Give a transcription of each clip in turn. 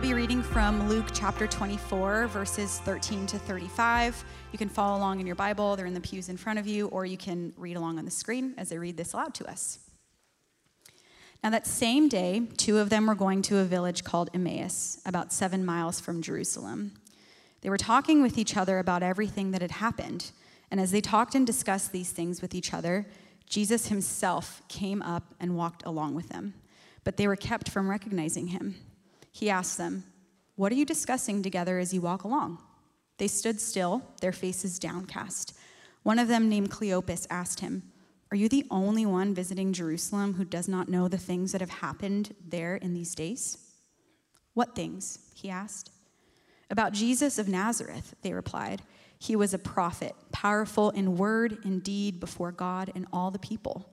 I'll be reading from Luke chapter 24, verses 13 to 35. You can follow along in your Bible, they're in the pews in front of you, or you can read along on the screen as I read this aloud to us. Now, that same day, two of them were going to a village called Emmaus, about seven miles from Jerusalem. They were talking with each other about everything that had happened. And as they talked and discussed these things with each other, Jesus himself came up and walked along with them. But they were kept from recognizing him. He asked them, What are you discussing together as you walk along? They stood still, their faces downcast. One of them, named Cleopas, asked him, Are you the only one visiting Jerusalem who does not know the things that have happened there in these days? What things? he asked. About Jesus of Nazareth, they replied. He was a prophet, powerful in word and deed before God and all the people.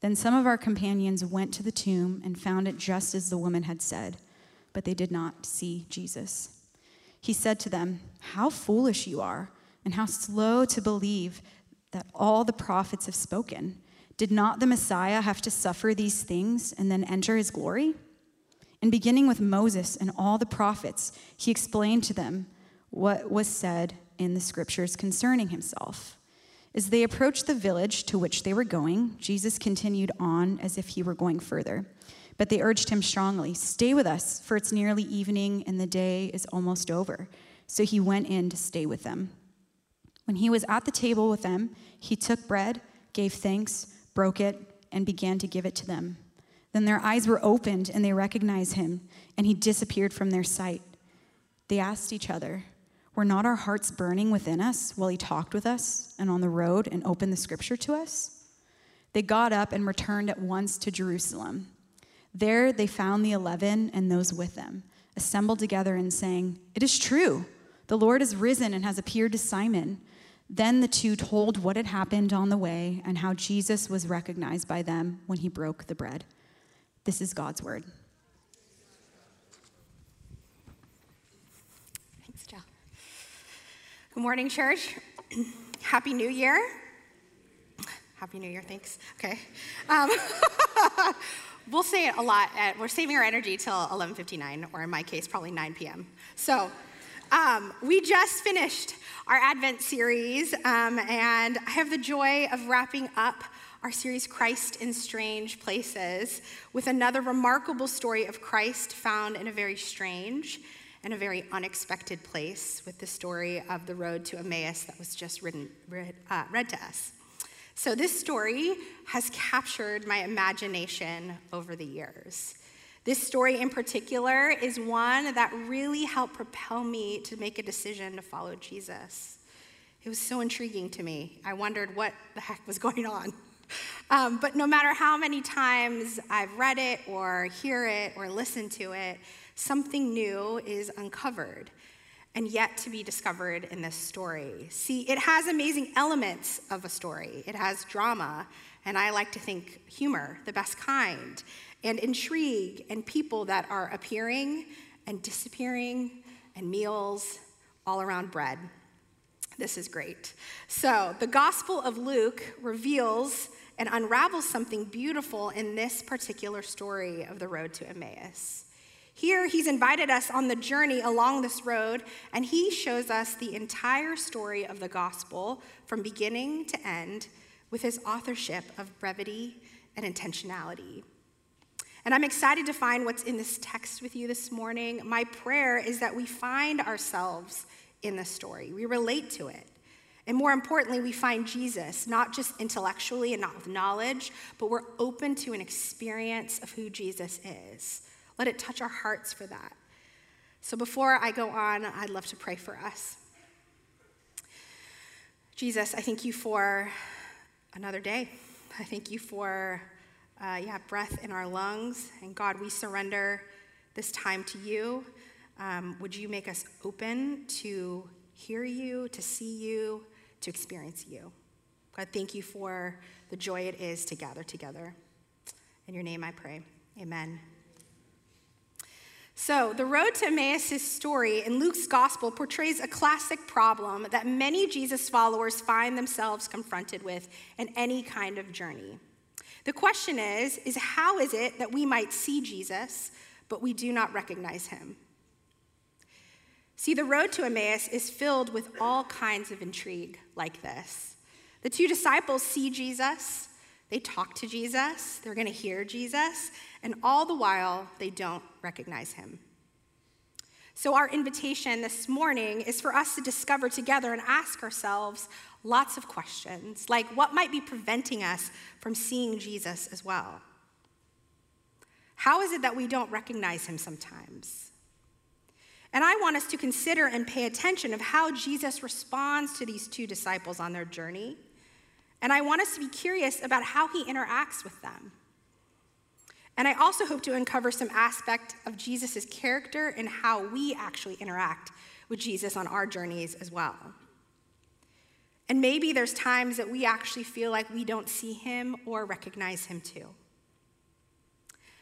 Then some of our companions went to the tomb and found it just as the woman had said, but they did not see Jesus. He said to them, How foolish you are, and how slow to believe that all the prophets have spoken. Did not the Messiah have to suffer these things and then enter his glory? And beginning with Moses and all the prophets, he explained to them what was said in the scriptures concerning himself. As they approached the village to which they were going, Jesus continued on as if he were going further. But they urged him strongly, Stay with us, for it's nearly evening and the day is almost over. So he went in to stay with them. When he was at the table with them, he took bread, gave thanks, broke it, and began to give it to them. Then their eyes were opened and they recognized him, and he disappeared from their sight. They asked each other, were not our hearts burning within us while he talked with us and on the road and opened the scripture to us? They got up and returned at once to Jerusalem. There they found the eleven and those with them, assembled together and saying, It is true, the Lord has risen and has appeared to Simon. Then the two told what had happened on the way and how Jesus was recognized by them when he broke the bread. This is God's word. Good morning, church. Happy New Year. Happy New Year, thanks. Okay. Um, we'll say it a lot. At, we're saving our energy till 11:59, or in my case, probably 9 p.m. So, um, we just finished our Advent series, um, and I have the joy of wrapping up our series, Christ in Strange Places, with another remarkable story of Christ found in a very strange in a very unexpected place with the story of the road to Emmaus that was just written, read, uh, read to us. So, this story has captured my imagination over the years. This story in particular is one that really helped propel me to make a decision to follow Jesus. It was so intriguing to me. I wondered what the heck was going on. Um, but no matter how many times I've read it or hear it or listen to it, something new is uncovered and yet to be discovered in this story. See, it has amazing elements of a story. It has drama, and I like to think humor, the best kind, and intrigue, and people that are appearing and disappearing, and meals all around bread. This is great. So, the Gospel of Luke reveals and unravels something beautiful in this particular story of the road to Emmaus. Here, he's invited us on the journey along this road, and he shows us the entire story of the gospel from beginning to end with his authorship of brevity and intentionality. And I'm excited to find what's in this text with you this morning. My prayer is that we find ourselves in the story, we relate to it. And more importantly, we find Jesus, not just intellectually and not with knowledge, but we're open to an experience of who Jesus is. Let it touch our hearts for that. So before I go on, I'd love to pray for us. Jesus, I thank you for another day. I thank you for, uh, yeah, breath in our lungs. And God, we surrender this time to you. Um, would you make us open to hear you, to see you, to experience you. God, thank you for the joy it is to gather together. In your name I pray. Amen. So, the road to Emmaus' story in Luke's gospel portrays a classic problem that many Jesus followers find themselves confronted with in any kind of journey. The question is, is how is it that we might see Jesus, but we do not recognize him? See, the road to Emmaus is filled with all kinds of intrigue like this. The two disciples see Jesus, they talk to Jesus, they're going to hear Jesus, and all the while, they don't recognize him. So, our invitation this morning is for us to discover together and ask ourselves lots of questions, like what might be preventing us from seeing Jesus as well? How is it that we don't recognize him sometimes? And I want us to consider and pay attention of how Jesus responds to these two disciples on their journey. And I want us to be curious about how he interacts with them. And I also hope to uncover some aspect of Jesus' character and how we actually interact with Jesus on our journeys as well. And maybe there's times that we actually feel like we don't see him or recognize him too.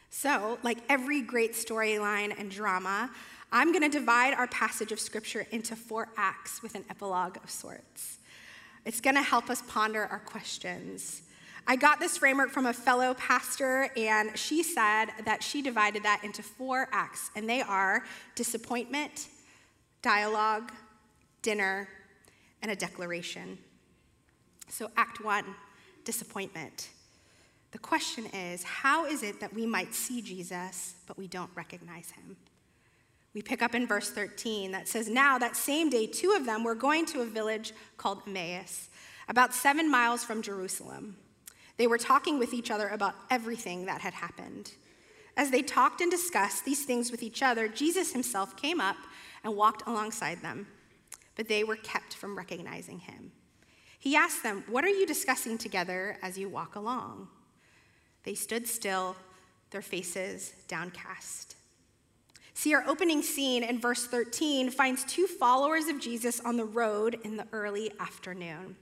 So, like every great storyline and drama, I'm going to divide our passage of scripture into four acts with an epilogue of sorts. It's going to help us ponder our questions I got this framework from a fellow pastor, and she said that she divided that into four acts, and they are disappointment, dialogue, dinner, and a declaration. So, Act One disappointment. The question is how is it that we might see Jesus, but we don't recognize him? We pick up in verse 13 that says, Now that same day, two of them were going to a village called Emmaus, about seven miles from Jerusalem. They were talking with each other about everything that had happened. As they talked and discussed these things with each other, Jesus himself came up and walked alongside them, but they were kept from recognizing him. He asked them, What are you discussing together as you walk along? They stood still, their faces downcast. See, our opening scene in verse 13 finds two followers of Jesus on the road in the early afternoon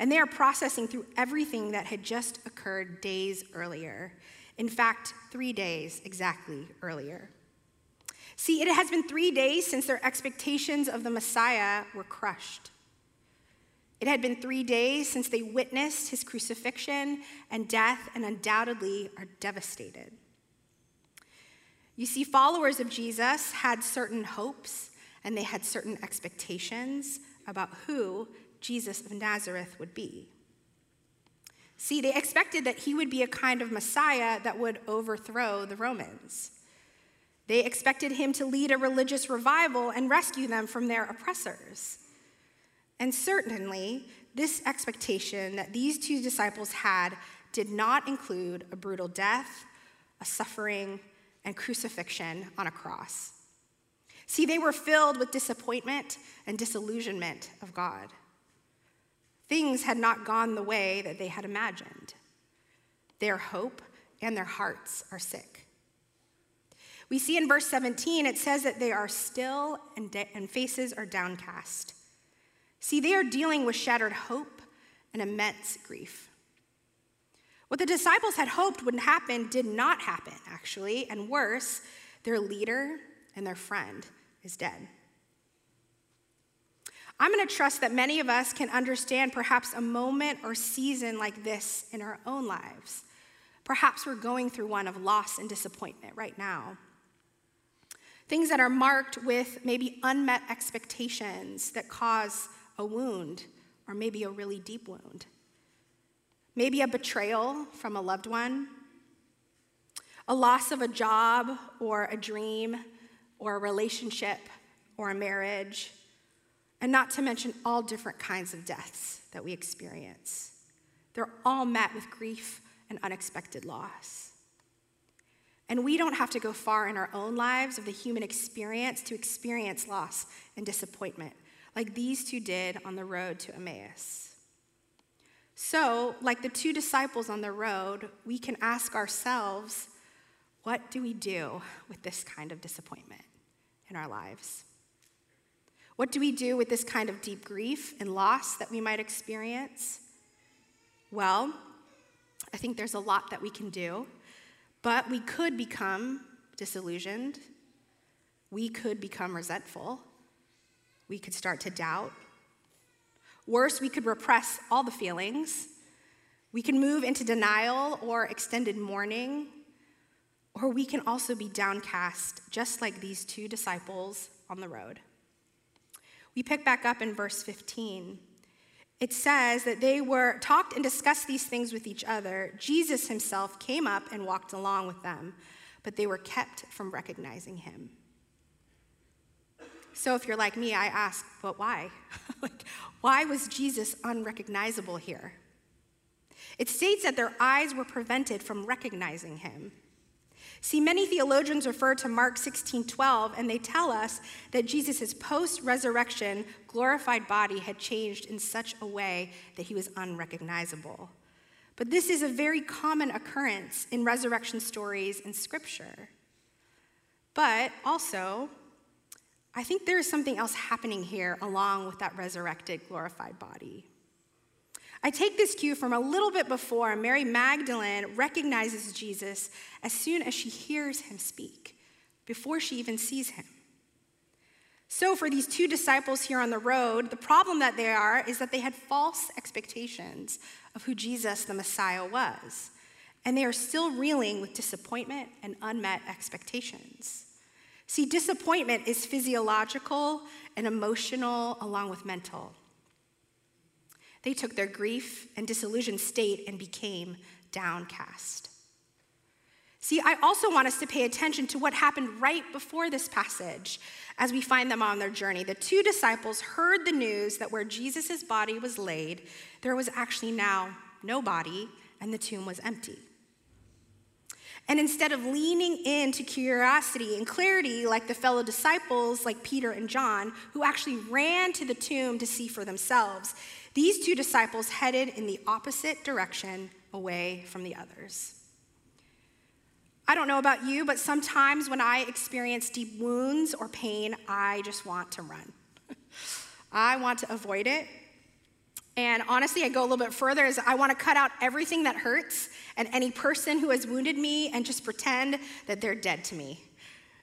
and they are processing through everything that had just occurred days earlier. In fact, three days exactly earlier. See, it has been three days since their expectations of the Messiah were crushed. It had been three days since they witnessed his crucifixion and death, and undoubtedly are devastated. You see, followers of Jesus had certain hopes and they had certain expectations about who Jesus of Nazareth would be. See, they expected that he would be a kind of Messiah that would overthrow the Romans. They expected him to lead a religious revival and rescue them from their oppressors. And certainly, this expectation that these two disciples had did not include a brutal death, a suffering, and crucifixion on a cross. See, they were filled with disappointment and disillusionment of God. Things had not gone the way that they had imagined. Their hope and their hearts are sick. We see in verse 17, it says that they are still and, de- and faces are downcast. See, they are dealing with shattered hope and immense grief. What the disciples had hoped wouldn't happen did not happen, actually, and worse, their leader and their friend is dead. I'm going to trust that many of us can understand perhaps a moment or season like this in our own lives. Perhaps we're going through one of loss and disappointment right now. Things that are marked with maybe unmet expectations that cause a wound or maybe a really deep wound. Maybe a betrayal from a loved one, a loss of a job or a dream or a relationship or a marriage and not to mention all different kinds of deaths that we experience. They're all met with grief and unexpected loss. And we don't have to go far in our own lives of the human experience to experience loss and disappointment, like these two did on the road to Emmaus. So, like the two disciples on the road, we can ask ourselves, what do we do with this kind of disappointment in our lives? What do we do with this kind of deep grief and loss that we might experience? Well, I think there's a lot that we can do, but we could become disillusioned. We could become resentful. We could start to doubt. Worse, we could repress all the feelings. We can move into denial or extended mourning, or we can also be downcast, just like these two disciples on the road. We pick back up in verse 15. It says that they were talked and discussed these things with each other. Jesus himself came up and walked along with them, but they were kept from recognizing him. So if you're like me, I ask, but why? like, why was Jesus unrecognizable here? It states that their eyes were prevented from recognizing him. See, many theologians refer to Mark 16 12, and they tell us that Jesus' post resurrection glorified body had changed in such a way that he was unrecognizable. But this is a very common occurrence in resurrection stories in Scripture. But also, I think there is something else happening here along with that resurrected, glorified body. I take this cue from a little bit before Mary Magdalene recognizes Jesus as soon as she hears him speak, before she even sees him. So, for these two disciples here on the road, the problem that they are is that they had false expectations of who Jesus, the Messiah, was. And they are still reeling with disappointment and unmet expectations. See, disappointment is physiological and emotional along with mental. They took their grief and disillusioned state and became downcast. See, I also want us to pay attention to what happened right before this passage as we find them on their journey. The two disciples heard the news that where Jesus' body was laid, there was actually now no body and the tomb was empty. And instead of leaning into curiosity and clarity like the fellow disciples, like Peter and John, who actually ran to the tomb to see for themselves, these two disciples headed in the opposite direction away from the others. I don't know about you, but sometimes when I experience deep wounds or pain, I just want to run. I want to avoid it. And honestly, I go a little bit further is I want to cut out everything that hurts and any person who has wounded me and just pretend that they're dead to me.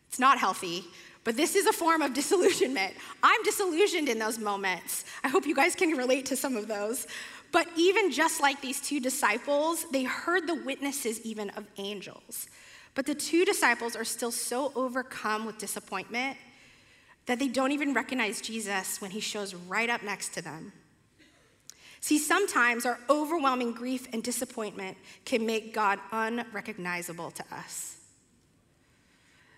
It's not healthy. But this is a form of disillusionment. I'm disillusioned in those moments. I hope you guys can relate to some of those. But even just like these two disciples, they heard the witnesses even of angels. But the two disciples are still so overcome with disappointment that they don't even recognize Jesus when he shows right up next to them. See, sometimes our overwhelming grief and disappointment can make God unrecognizable to us.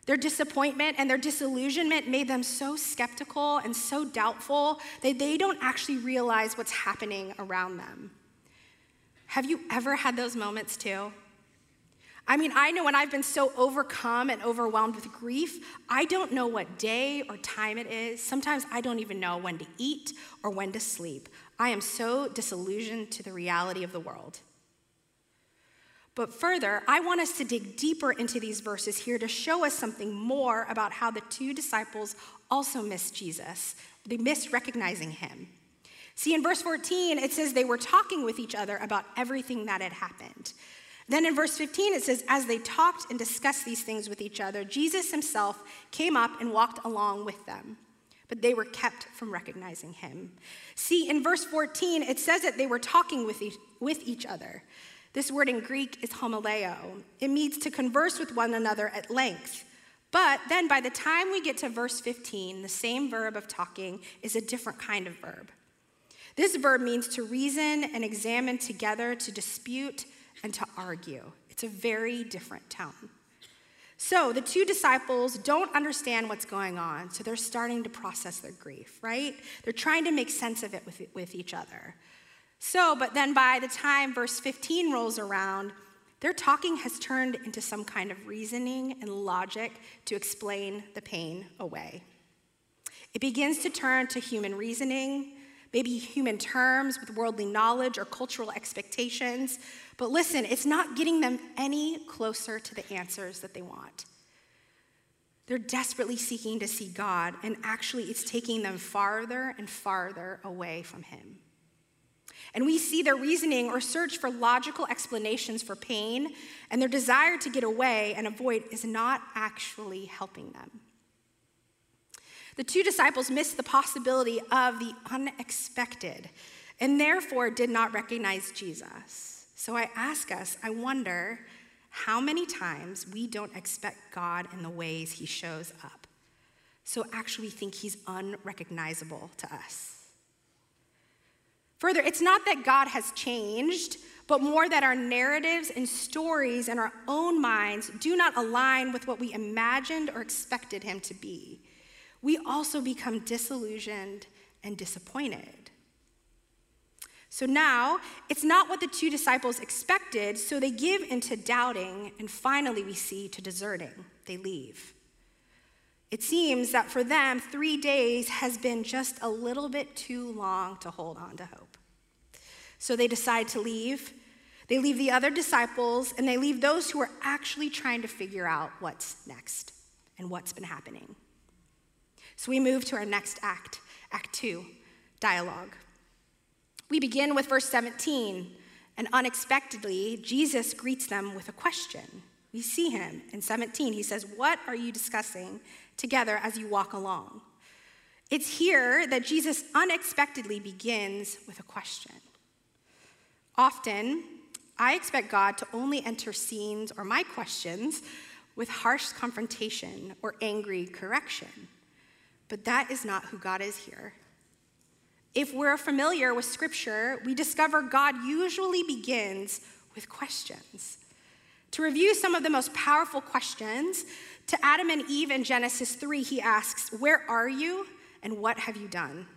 Their disappointment and their disillusionment made them so skeptical and so doubtful that they don't actually realize what's happening around them. Have you ever had those moments too? I mean, I know when I've been so overcome and overwhelmed with grief, I don't know what day or time it is. Sometimes I don't even know when to eat or when to sleep. I am so disillusioned to the reality of the world. But further, I want us to dig deeper into these verses here to show us something more about how the two disciples also missed Jesus. They missed recognizing him. See, in verse 14, it says they were talking with each other about everything that had happened. Then in verse 15, it says, as they talked and discussed these things with each other, Jesus himself came up and walked along with them. But they were kept from recognizing him. See, in verse 14, it says that they were talking with each, with each other. This word in Greek is homileo. It means to converse with one another at length. But then by the time we get to verse 15, the same verb of talking is a different kind of verb. This verb means to reason and examine together, to dispute, and to argue. It's a very different tone. So the two disciples don't understand what's going on, so they're starting to process their grief, right? They're trying to make sense of it with, with each other. So, but then by the time verse 15 rolls around, their talking has turned into some kind of reasoning and logic to explain the pain away. It begins to turn to human reasoning, maybe human terms with worldly knowledge or cultural expectations. But listen, it's not getting them any closer to the answers that they want. They're desperately seeking to see God, and actually, it's taking them farther and farther away from Him. And we see their reasoning or search for logical explanations for pain, and their desire to get away and avoid is not actually helping them. The two disciples missed the possibility of the unexpected and therefore did not recognize Jesus. So I ask us, I wonder how many times we don't expect God in the ways he shows up. So actually think he's unrecognizable to us. Further, it's not that God has changed, but more that our narratives and stories in our own minds do not align with what we imagined or expected him to be. We also become disillusioned and disappointed. So now, it's not what the two disciples expected, so they give into doubting, and finally we see to deserting. They leave. It seems that for them, three days has been just a little bit too long to hold on to hope. So they decide to leave. They leave the other disciples, and they leave those who are actually trying to figure out what's next and what's been happening. So we move to our next act, Act Two dialogue. We begin with verse 17, and unexpectedly, Jesus greets them with a question. We see him in 17. He says, What are you discussing together as you walk along? It's here that Jesus unexpectedly begins with a question. Often, I expect God to only enter scenes or my questions with harsh confrontation or angry correction. But that is not who God is here. If we're familiar with Scripture, we discover God usually begins with questions. To review some of the most powerful questions, to Adam and Eve in Genesis 3, he asks, Where are you and what have you done?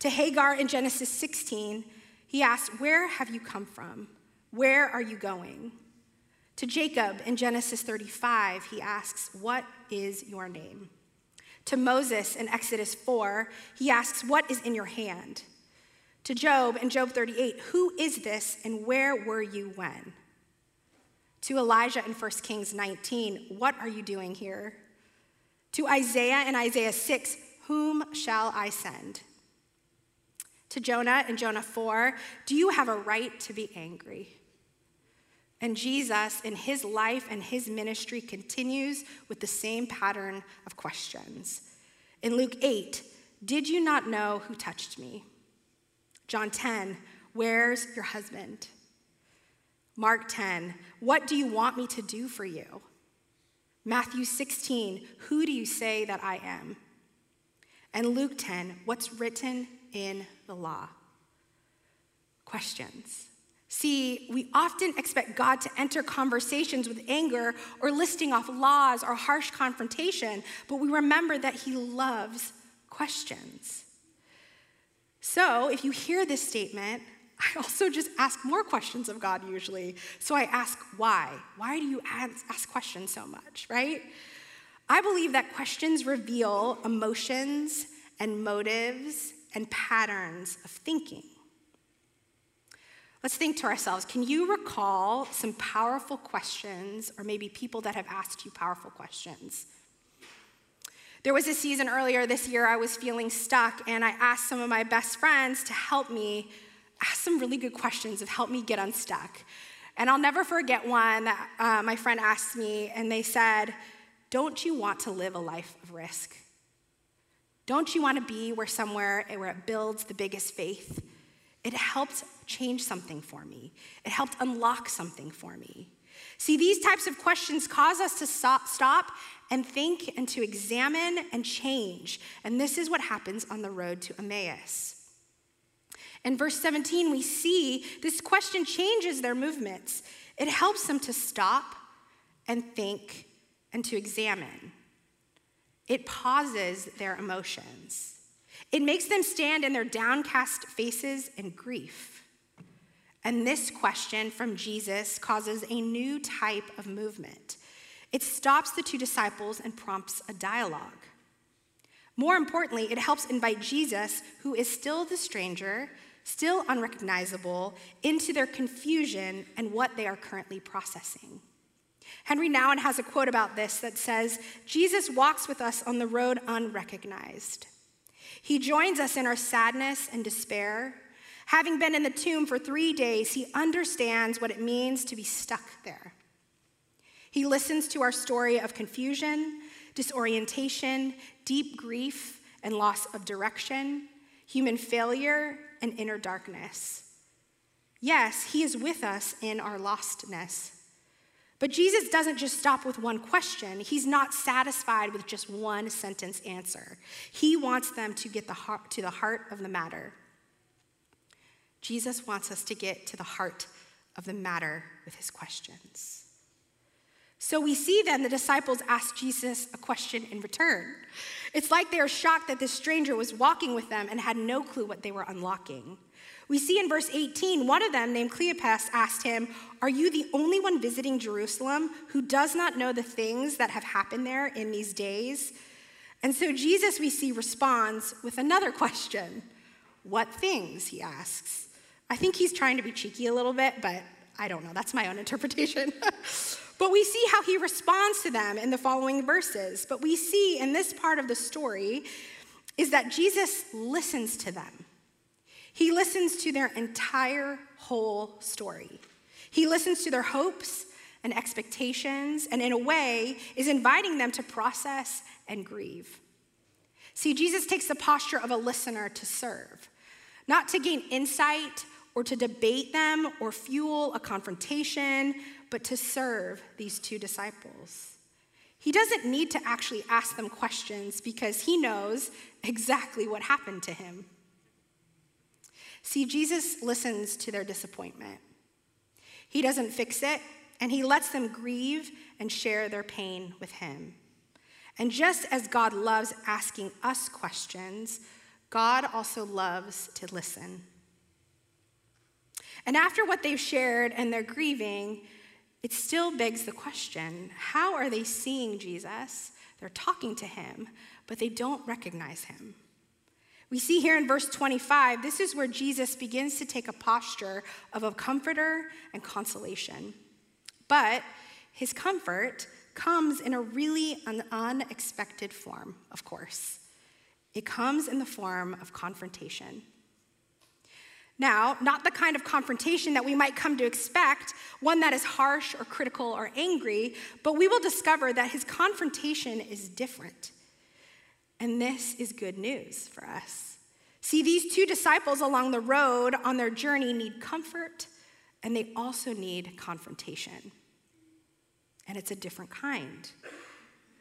To Hagar in Genesis 16, he asks, Where have you come from? Where are you going? To Jacob in Genesis 35, he asks, What is your name? To Moses in Exodus 4, he asks, What is in your hand? To Job in Job 38, Who is this and where were you when? To Elijah in 1 Kings 19, What are you doing here? To Isaiah in Isaiah 6, Whom shall I send? To Jonah in Jonah 4, Do you have a right to be angry? And Jesus, in his life and his ministry, continues with the same pattern of questions. In Luke 8, did you not know who touched me? John 10, where's your husband? Mark 10, what do you want me to do for you? Matthew 16, who do you say that I am? And Luke 10, what's written in the law? Questions. See, we often expect God to enter conversations with anger or listing off laws or harsh confrontation, but we remember that He loves questions. So if you hear this statement, I also just ask more questions of God usually. So I ask, why? Why do you ask questions so much, right? I believe that questions reveal emotions and motives and patterns of thinking. Let's think to ourselves can you recall some powerful questions, or maybe people that have asked you powerful questions? There was a season earlier this year I was feeling stuck, and I asked some of my best friends to help me ask some really good questions that help me get unstuck. And I'll never forget one that uh, my friend asked me, and they said, Don't you want to live a life of risk? Don't you want to be where somewhere where it builds the biggest faith? It helped change something for me, it helped unlock something for me. See, these types of questions cause us to stop and think and to examine and change. And this is what happens on the road to Emmaus. In verse 17, we see this question changes their movements. It helps them to stop and think and to examine. It pauses their emotions. It makes them stand in their downcast faces in grief. And this question from Jesus causes a new type of movement. It stops the two disciples and prompts a dialogue. More importantly, it helps invite Jesus, who is still the stranger, still unrecognizable, into their confusion and what they are currently processing. Henri Nouwen has a quote about this that says Jesus walks with us on the road unrecognized. He joins us in our sadness and despair. Having been in the tomb for three days, he understands what it means to be stuck there. He listens to our story of confusion, disorientation, deep grief, and loss of direction, human failure, and inner darkness. Yes, he is with us in our lostness. But Jesus doesn't just stop with one question. He's not satisfied with just one sentence answer. He wants them to get the heart, to the heart of the matter. Jesus wants us to get to the heart of the matter with his questions. So we see then the disciples ask Jesus a question in return. It's like they are shocked that this stranger was walking with them and had no clue what they were unlocking. We see in verse 18, one of them, named Cleopas, asked him, Are you the only one visiting Jerusalem who does not know the things that have happened there in these days? And so Jesus, we see, responds with another question What things? he asks. I think he's trying to be cheeky a little bit, but I don't know. That's my own interpretation. but we see how he responds to them in the following verses. But we see in this part of the story is that Jesus listens to them. He listens to their entire whole story. He listens to their hopes and expectations, and in a way, is inviting them to process and grieve. See, Jesus takes the posture of a listener to serve, not to gain insight or to debate them or fuel a confrontation, but to serve these two disciples. He doesn't need to actually ask them questions because he knows exactly what happened to him. See, Jesus listens to their disappointment. He doesn't fix it, and he lets them grieve and share their pain with him. And just as God loves asking us questions, God also loves to listen. And after what they've shared and they're grieving, it still begs the question how are they seeing Jesus? They're talking to him, but they don't recognize him. We see here in verse 25, this is where Jesus begins to take a posture of a comforter and consolation. But his comfort comes in a really an unexpected form, of course. It comes in the form of confrontation. Now, not the kind of confrontation that we might come to expect, one that is harsh or critical or angry, but we will discover that his confrontation is different. And this is good news for us. See, these two disciples along the road on their journey need comfort and they also need confrontation. And it's a different kind.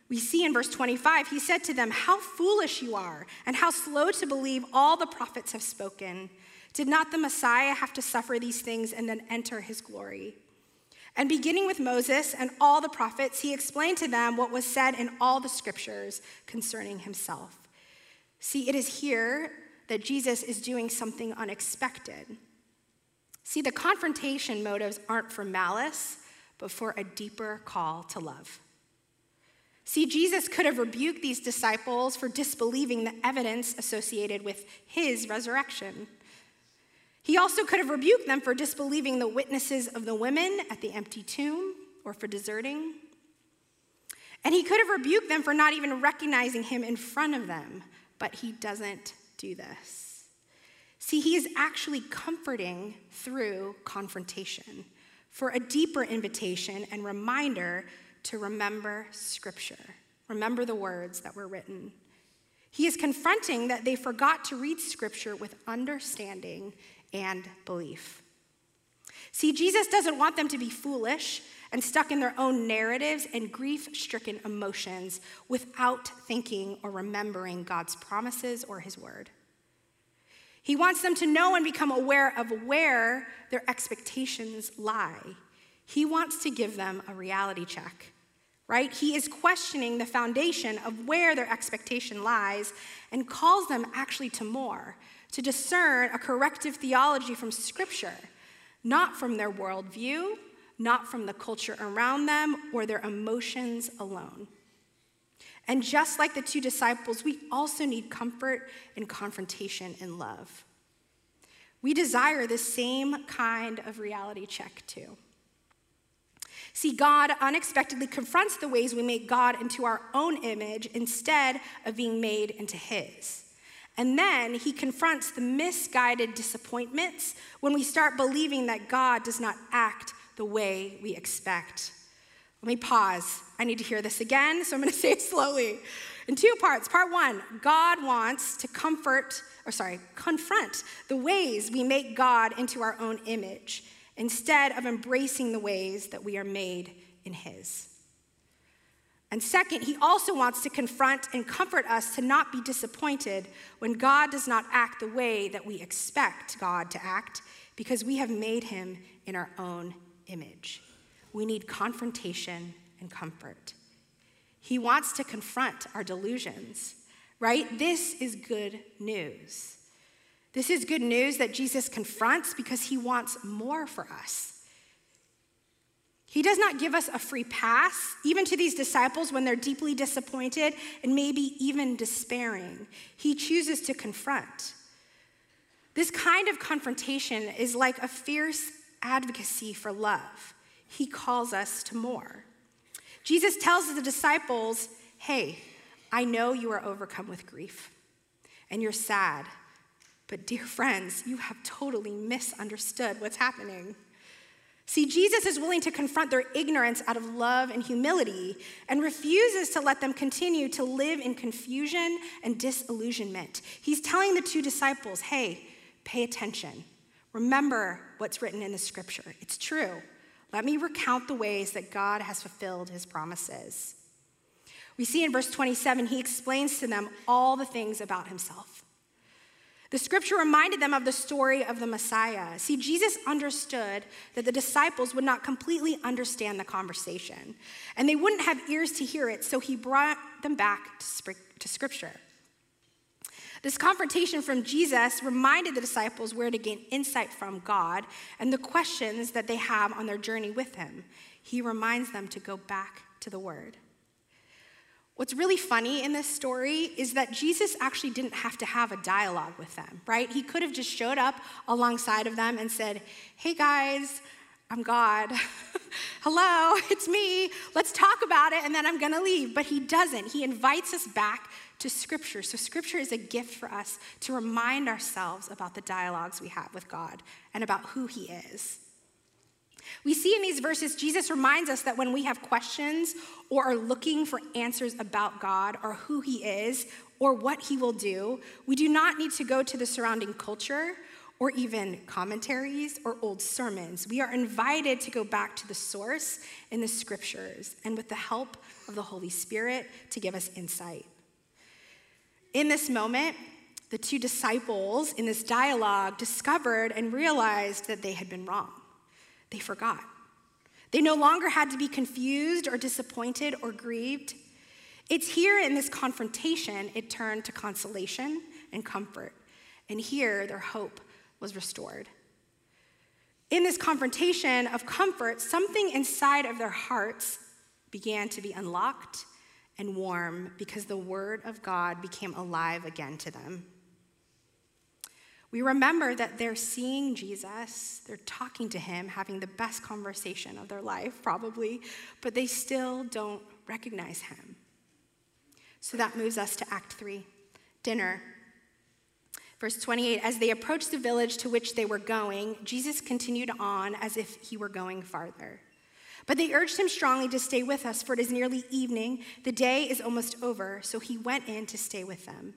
We see in verse 25, he said to them, How foolish you are, and how slow to believe all the prophets have spoken. Did not the Messiah have to suffer these things and then enter his glory? And beginning with Moses and all the prophets, he explained to them what was said in all the scriptures concerning himself. See, it is here that Jesus is doing something unexpected. See, the confrontation motives aren't for malice, but for a deeper call to love. See, Jesus could have rebuked these disciples for disbelieving the evidence associated with his resurrection. He also could have rebuked them for disbelieving the witnesses of the women at the empty tomb or for deserting. And he could have rebuked them for not even recognizing him in front of them, but he doesn't do this. See, he is actually comforting through confrontation for a deeper invitation and reminder to remember Scripture, remember the words that were written. He is confronting that they forgot to read Scripture with understanding and belief. See, Jesus doesn't want them to be foolish and stuck in their own narratives and grief stricken emotions without thinking or remembering God's promises or His word. He wants them to know and become aware of where their expectations lie. He wants to give them a reality check, right? He is questioning the foundation of where their expectation lies and calls them actually to more, to discern a corrective theology from Scripture, not from their worldview, not from the culture around them or their emotions alone. And just like the two disciples, we also need comfort and confrontation in love. We desire the same kind of reality check too. See, God unexpectedly confronts the ways we make God into our own image instead of being made into His. And then he confronts the misguided disappointments when we start believing that God does not act the way we expect. Let me pause. I need to hear this again, so I'm going to say it slowly. In two parts. Part one God wants to comfort, or sorry, confront the ways we make God into our own image instead of embracing the ways that we are made in His. And second, he also wants to confront and comfort us to not be disappointed when God does not act the way that we expect God to act because we have made him in our own image. We need confrontation and comfort. He wants to confront our delusions, right? This is good news. This is good news that Jesus confronts because he wants more for us. He does not give us a free pass, even to these disciples when they're deeply disappointed and maybe even despairing. He chooses to confront. This kind of confrontation is like a fierce advocacy for love. He calls us to more. Jesus tells the disciples, Hey, I know you are overcome with grief and you're sad, but dear friends, you have totally misunderstood what's happening. See, Jesus is willing to confront their ignorance out of love and humility and refuses to let them continue to live in confusion and disillusionment. He's telling the two disciples, hey, pay attention. Remember what's written in the scripture. It's true. Let me recount the ways that God has fulfilled his promises. We see in verse 27, he explains to them all the things about himself. The scripture reminded them of the story of the Messiah. See, Jesus understood that the disciples would not completely understand the conversation, and they wouldn't have ears to hear it, so he brought them back to scripture. This confrontation from Jesus reminded the disciples where to gain insight from God and the questions that they have on their journey with him. He reminds them to go back to the word. What's really funny in this story is that Jesus actually didn't have to have a dialogue with them, right? He could have just showed up alongside of them and said, Hey guys, I'm God. Hello, it's me. Let's talk about it, and then I'm going to leave. But he doesn't. He invites us back to Scripture. So, Scripture is a gift for us to remind ourselves about the dialogues we have with God and about who He is. We see in these verses, Jesus reminds us that when we have questions or are looking for answers about God or who He is or what He will do, we do not need to go to the surrounding culture or even commentaries or old sermons. We are invited to go back to the source in the scriptures and with the help of the Holy Spirit to give us insight. In this moment, the two disciples in this dialogue discovered and realized that they had been wrong they forgot. They no longer had to be confused or disappointed or grieved. It's here in this confrontation it turned to consolation and comfort. And here their hope was restored. In this confrontation of comfort, something inside of their hearts began to be unlocked and warm because the word of God became alive again to them. We remember that they're seeing Jesus, they're talking to him, having the best conversation of their life, probably, but they still don't recognize him. So that moves us to Act 3 dinner. Verse 28 As they approached the village to which they were going, Jesus continued on as if he were going farther. But they urged him strongly to stay with us, for it is nearly evening. The day is almost over. So he went in to stay with them.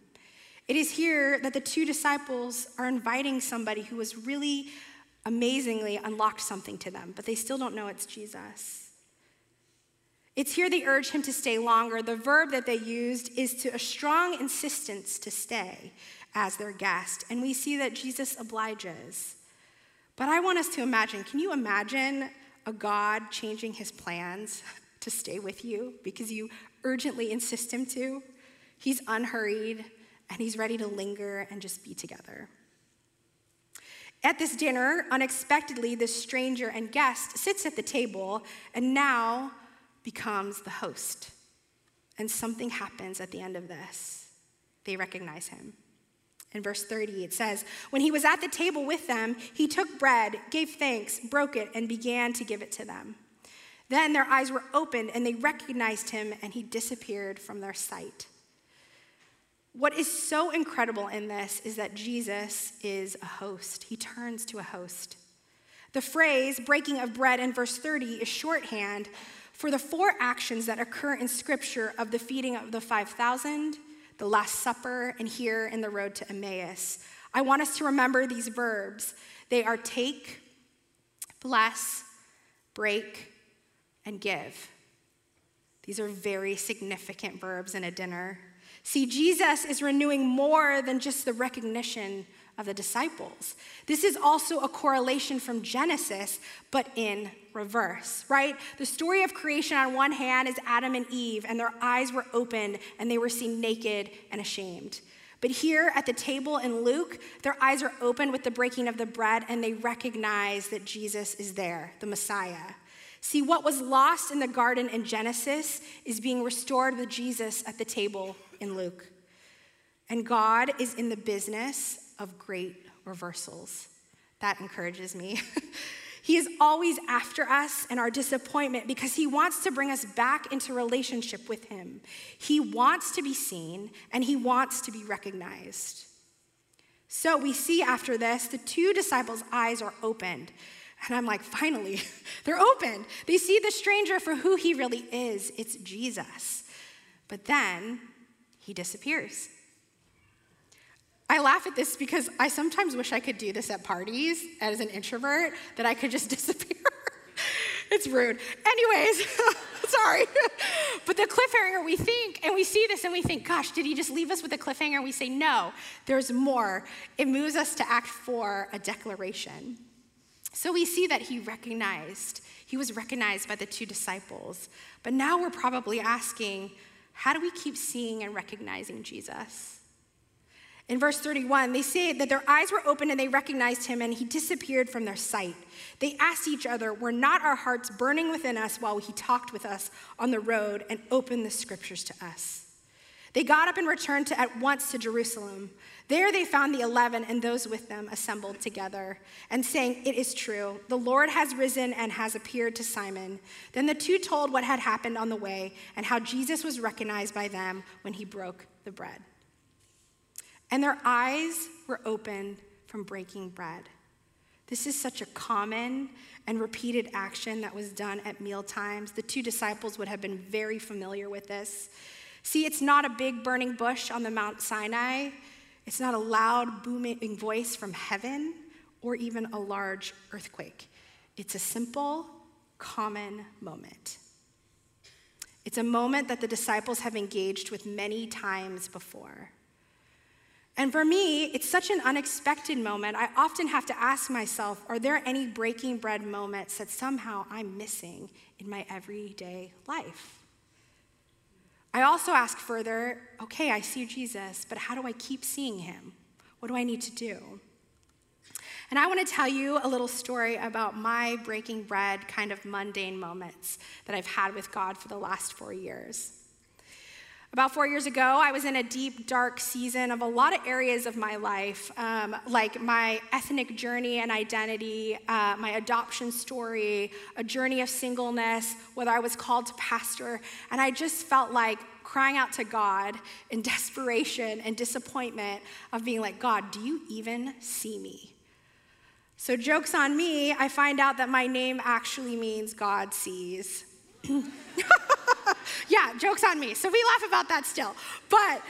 It is here that the two disciples are inviting somebody who has really amazingly unlocked something to them, but they still don't know it's Jesus. It's here they urge him to stay longer. The verb that they used is to a strong insistence to stay as their guest, and we see that Jesus obliges. But I want us to imagine can you imagine a God changing his plans to stay with you because you urgently insist him to? He's unhurried, and he's ready to linger and just be together. At this dinner, unexpectedly, this stranger and guest sits at the table and now becomes the host. And something happens at the end of this. They recognize him. In verse 30, it says, When he was at the table with them, he took bread, gave thanks, broke it, and began to give it to them. Then their eyes were opened and they recognized him and he disappeared from their sight. What is so incredible in this is that Jesus is a host. He turns to a host. The phrase breaking of bread in verse 30 is shorthand for the four actions that occur in Scripture of the feeding of the 5,000, the Last Supper, and here in the road to Emmaus. I want us to remember these verbs. They are take, bless, break, and give. These are very significant verbs in a dinner. See, Jesus is renewing more than just the recognition of the disciples. This is also a correlation from Genesis, but in reverse, right? The story of creation on one hand is Adam and Eve, and their eyes were opened and they were seen naked and ashamed. But here at the table in Luke, their eyes are opened with the breaking of the bread and they recognize that Jesus is there, the Messiah. See, what was lost in the garden in Genesis is being restored with Jesus at the table in Luke. And God is in the business of great reversals. That encourages me. he is always after us and our disappointment because he wants to bring us back into relationship with him. He wants to be seen and he wants to be recognized. So we see after this, the two disciples' eyes are opened. And I'm like, finally, they're opened. They see the stranger for who he really is. It's Jesus. But then he disappears. I laugh at this because I sometimes wish I could do this at parties as an introvert, that I could just disappear. it's rude. Anyways, sorry. but the cliffhanger, we think, and we see this and we think, gosh, did he just leave us with a cliffhanger? We say, no, there's more. It moves us to act for a declaration. So we see that he recognized, he was recognized by the two disciples. But now we're probably asking, how do we keep seeing and recognizing Jesus? In verse 31, they say that their eyes were open and they recognized him and he disappeared from their sight. They asked each other, Were not our hearts burning within us while he talked with us on the road and opened the scriptures to us? They got up and returned to, at once to Jerusalem. There they found the eleven and those with them assembled together and saying, It is true, the Lord has risen and has appeared to Simon. Then the two told what had happened on the way and how Jesus was recognized by them when he broke the bread. And their eyes were opened from breaking bread. This is such a common and repeated action that was done at meal times. The two disciples would have been very familiar with this. See, it's not a big burning bush on the Mount Sinai. It's not a loud, booming voice from heaven or even a large earthquake. It's a simple, common moment. It's a moment that the disciples have engaged with many times before. And for me, it's such an unexpected moment. I often have to ask myself are there any breaking bread moments that somehow I'm missing in my everyday life? I also ask further okay, I see Jesus, but how do I keep seeing him? What do I need to do? And I want to tell you a little story about my breaking bread kind of mundane moments that I've had with God for the last four years. About four years ago, I was in a deep, dark season of a lot of areas of my life, um, like my ethnic journey and identity, uh, my adoption story, a journey of singleness, whether I was called to pastor. And I just felt like crying out to God in desperation and disappointment of being like, God, do you even see me? So, joke's on me, I find out that my name actually means God sees. yeah, joke's on me. So we laugh about that still. But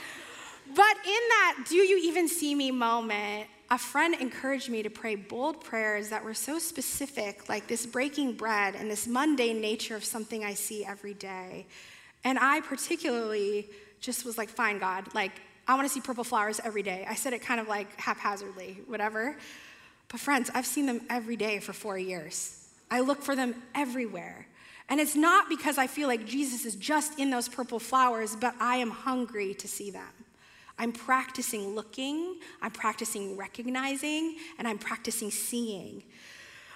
but in that do you even see me moment, a friend encouraged me to pray bold prayers that were so specific, like this breaking bread and this mundane nature of something I see every day. And I particularly just was like, fine, God, like, I want to see purple flowers every day. I said it kind of like haphazardly, whatever. But friends, I've seen them every day for four years. I look for them everywhere. And it's not because I feel like Jesus is just in those purple flowers, but I am hungry to see them. I'm practicing looking, I'm practicing recognizing, and I'm practicing seeing.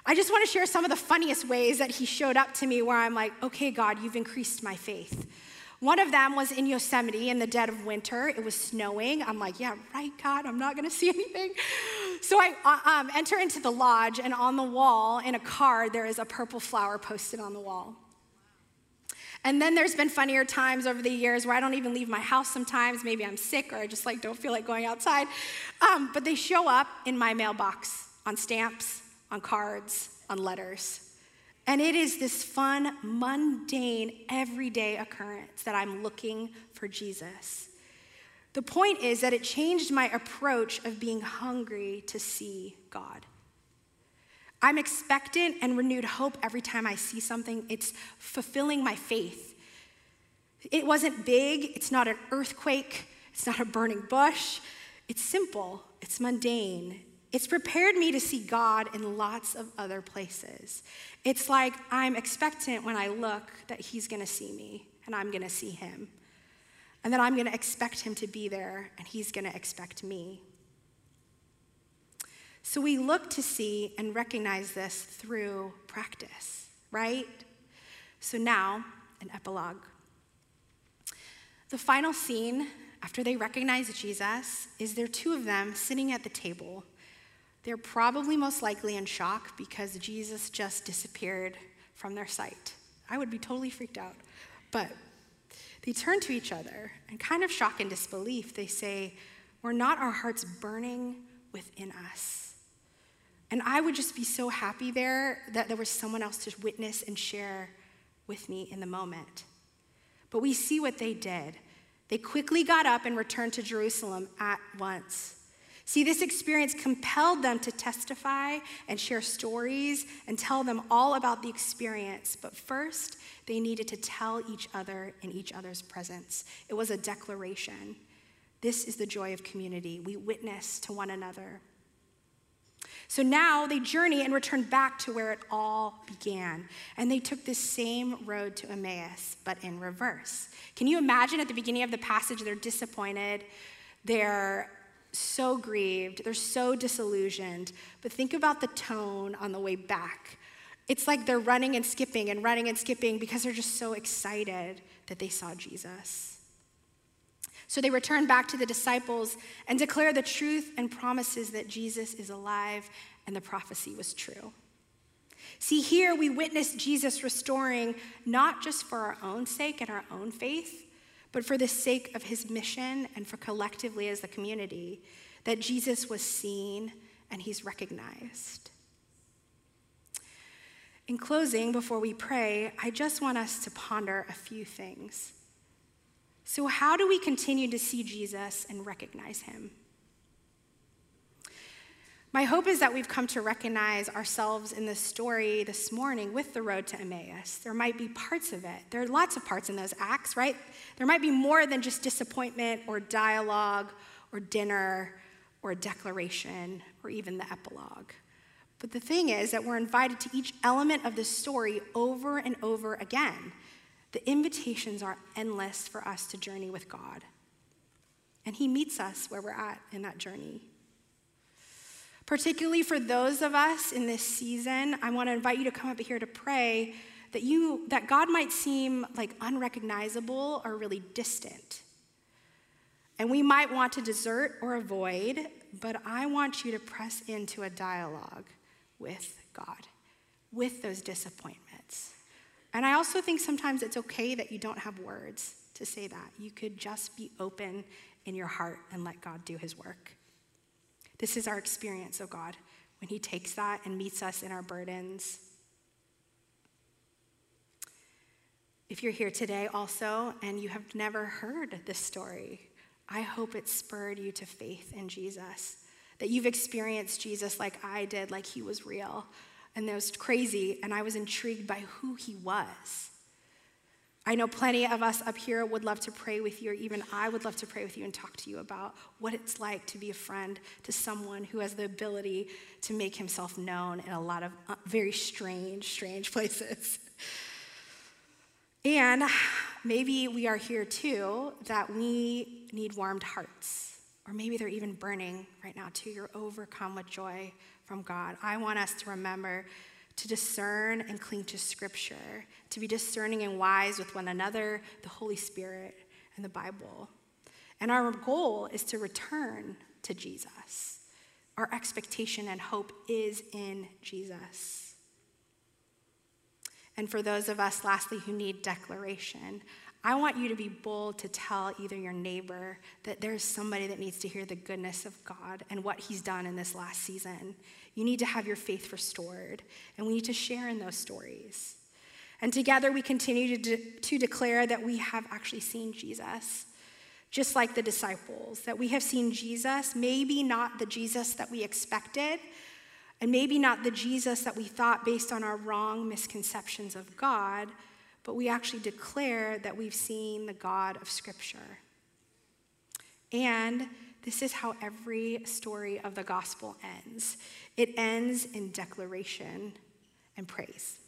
I just want to share some of the funniest ways that he showed up to me where I'm like, okay, God, you've increased my faith. One of them was in Yosemite in the dead of winter. It was snowing. I'm like, yeah, right, God, I'm not going to see anything. So I uh, um, enter into the lodge, and on the wall in a card, there is a purple flower posted on the wall. And then there's been funnier times over the years where I don't even leave my house sometimes. Maybe I'm sick or I just like don't feel like going outside. Um, but they show up in my mailbox on stamps, on cards, on letters. And it is this fun, mundane, everyday occurrence that I'm looking for Jesus. The point is that it changed my approach of being hungry to see God. I'm expectant and renewed hope every time I see something. It's fulfilling my faith. It wasn't big, it's not an earthquake, it's not a burning bush. It's simple, it's mundane. It's prepared me to see God in lots of other places. It's like I'm expectant when I look that He's gonna see me and I'm gonna see Him. And that I'm gonna expect Him to be there and He's gonna expect me. So we look to see and recognize this through practice, right? So now, an epilogue. The final scene, after they recognize Jesus, is there two of them sitting at the table. They're probably most likely in shock because Jesus just disappeared from their sight. I would be totally freaked out. But they turn to each other and, kind of shock and disbelief, they say, Were not our hearts burning within us? And I would just be so happy there that there was someone else to witness and share with me in the moment. But we see what they did. They quickly got up and returned to Jerusalem at once. See, this experience compelled them to testify and share stories and tell them all about the experience. But first, they needed to tell each other in each other's presence. It was a declaration. This is the joy of community. We witness to one another. So now they journey and return back to where it all began. And they took this same road to Emmaus, but in reverse. Can you imagine at the beginning of the passage, they're disappointed, they're so grieved, they're so disillusioned. But think about the tone on the way back. It's like they're running and skipping and running and skipping because they're just so excited that they saw Jesus. So they return back to the disciples and declare the truth and promises that Jesus is alive and the prophecy was true. See, here we witness Jesus restoring not just for our own sake and our own faith, but for the sake of his mission and for collectively as the community, that Jesus was seen and he's recognized. In closing, before we pray, I just want us to ponder a few things. So, how do we continue to see Jesus and recognize him? My hope is that we've come to recognize ourselves in this story this morning with the road to Emmaus. There might be parts of it. There are lots of parts in those acts, right? There might be more than just disappointment or dialogue or dinner or a declaration or even the epilogue. But the thing is that we're invited to each element of the story over and over again. The invitations are endless for us to journey with God. And He meets us where we're at in that journey. Particularly for those of us in this season, I want to invite you to come up here to pray that you that God might seem like unrecognizable or really distant. And we might want to desert or avoid, but I want you to press into a dialogue with God, with those disappointments. And I also think sometimes it's okay that you don't have words to say that. You could just be open in your heart and let God do his work. This is our experience of God when he takes that and meets us in our burdens. If you're here today also and you have never heard this story, I hope it spurred you to faith in Jesus, that you've experienced Jesus like I did, like he was real, and that was crazy, and I was intrigued by who he was. I know plenty of us up here would love to pray with you, or even I would love to pray with you and talk to you about what it's like to be a friend to someone who has the ability to make himself known in a lot of uh, very strange, strange places. And maybe we are here too that we need warmed hearts, or maybe they're even burning right now too. You're overcome with joy from God. I want us to remember to discern and cling to Scripture, to be discerning and wise with one another, the Holy Spirit, and the Bible. And our goal is to return to Jesus. Our expectation and hope is in Jesus. And for those of us, lastly, who need declaration, I want you to be bold to tell either your neighbor that there's somebody that needs to hear the goodness of God and what He's done in this last season. You need to have your faith restored, and we need to share in those stories. And together we continue to, de- to declare that we have actually seen Jesus, just like the disciples, that we have seen Jesus, maybe not the Jesus that we expected, and maybe not the Jesus that we thought based on our wrong misconceptions of God, but we actually declare that we've seen the God of Scripture. And this is how every story of the gospel ends it ends in declaration and praise.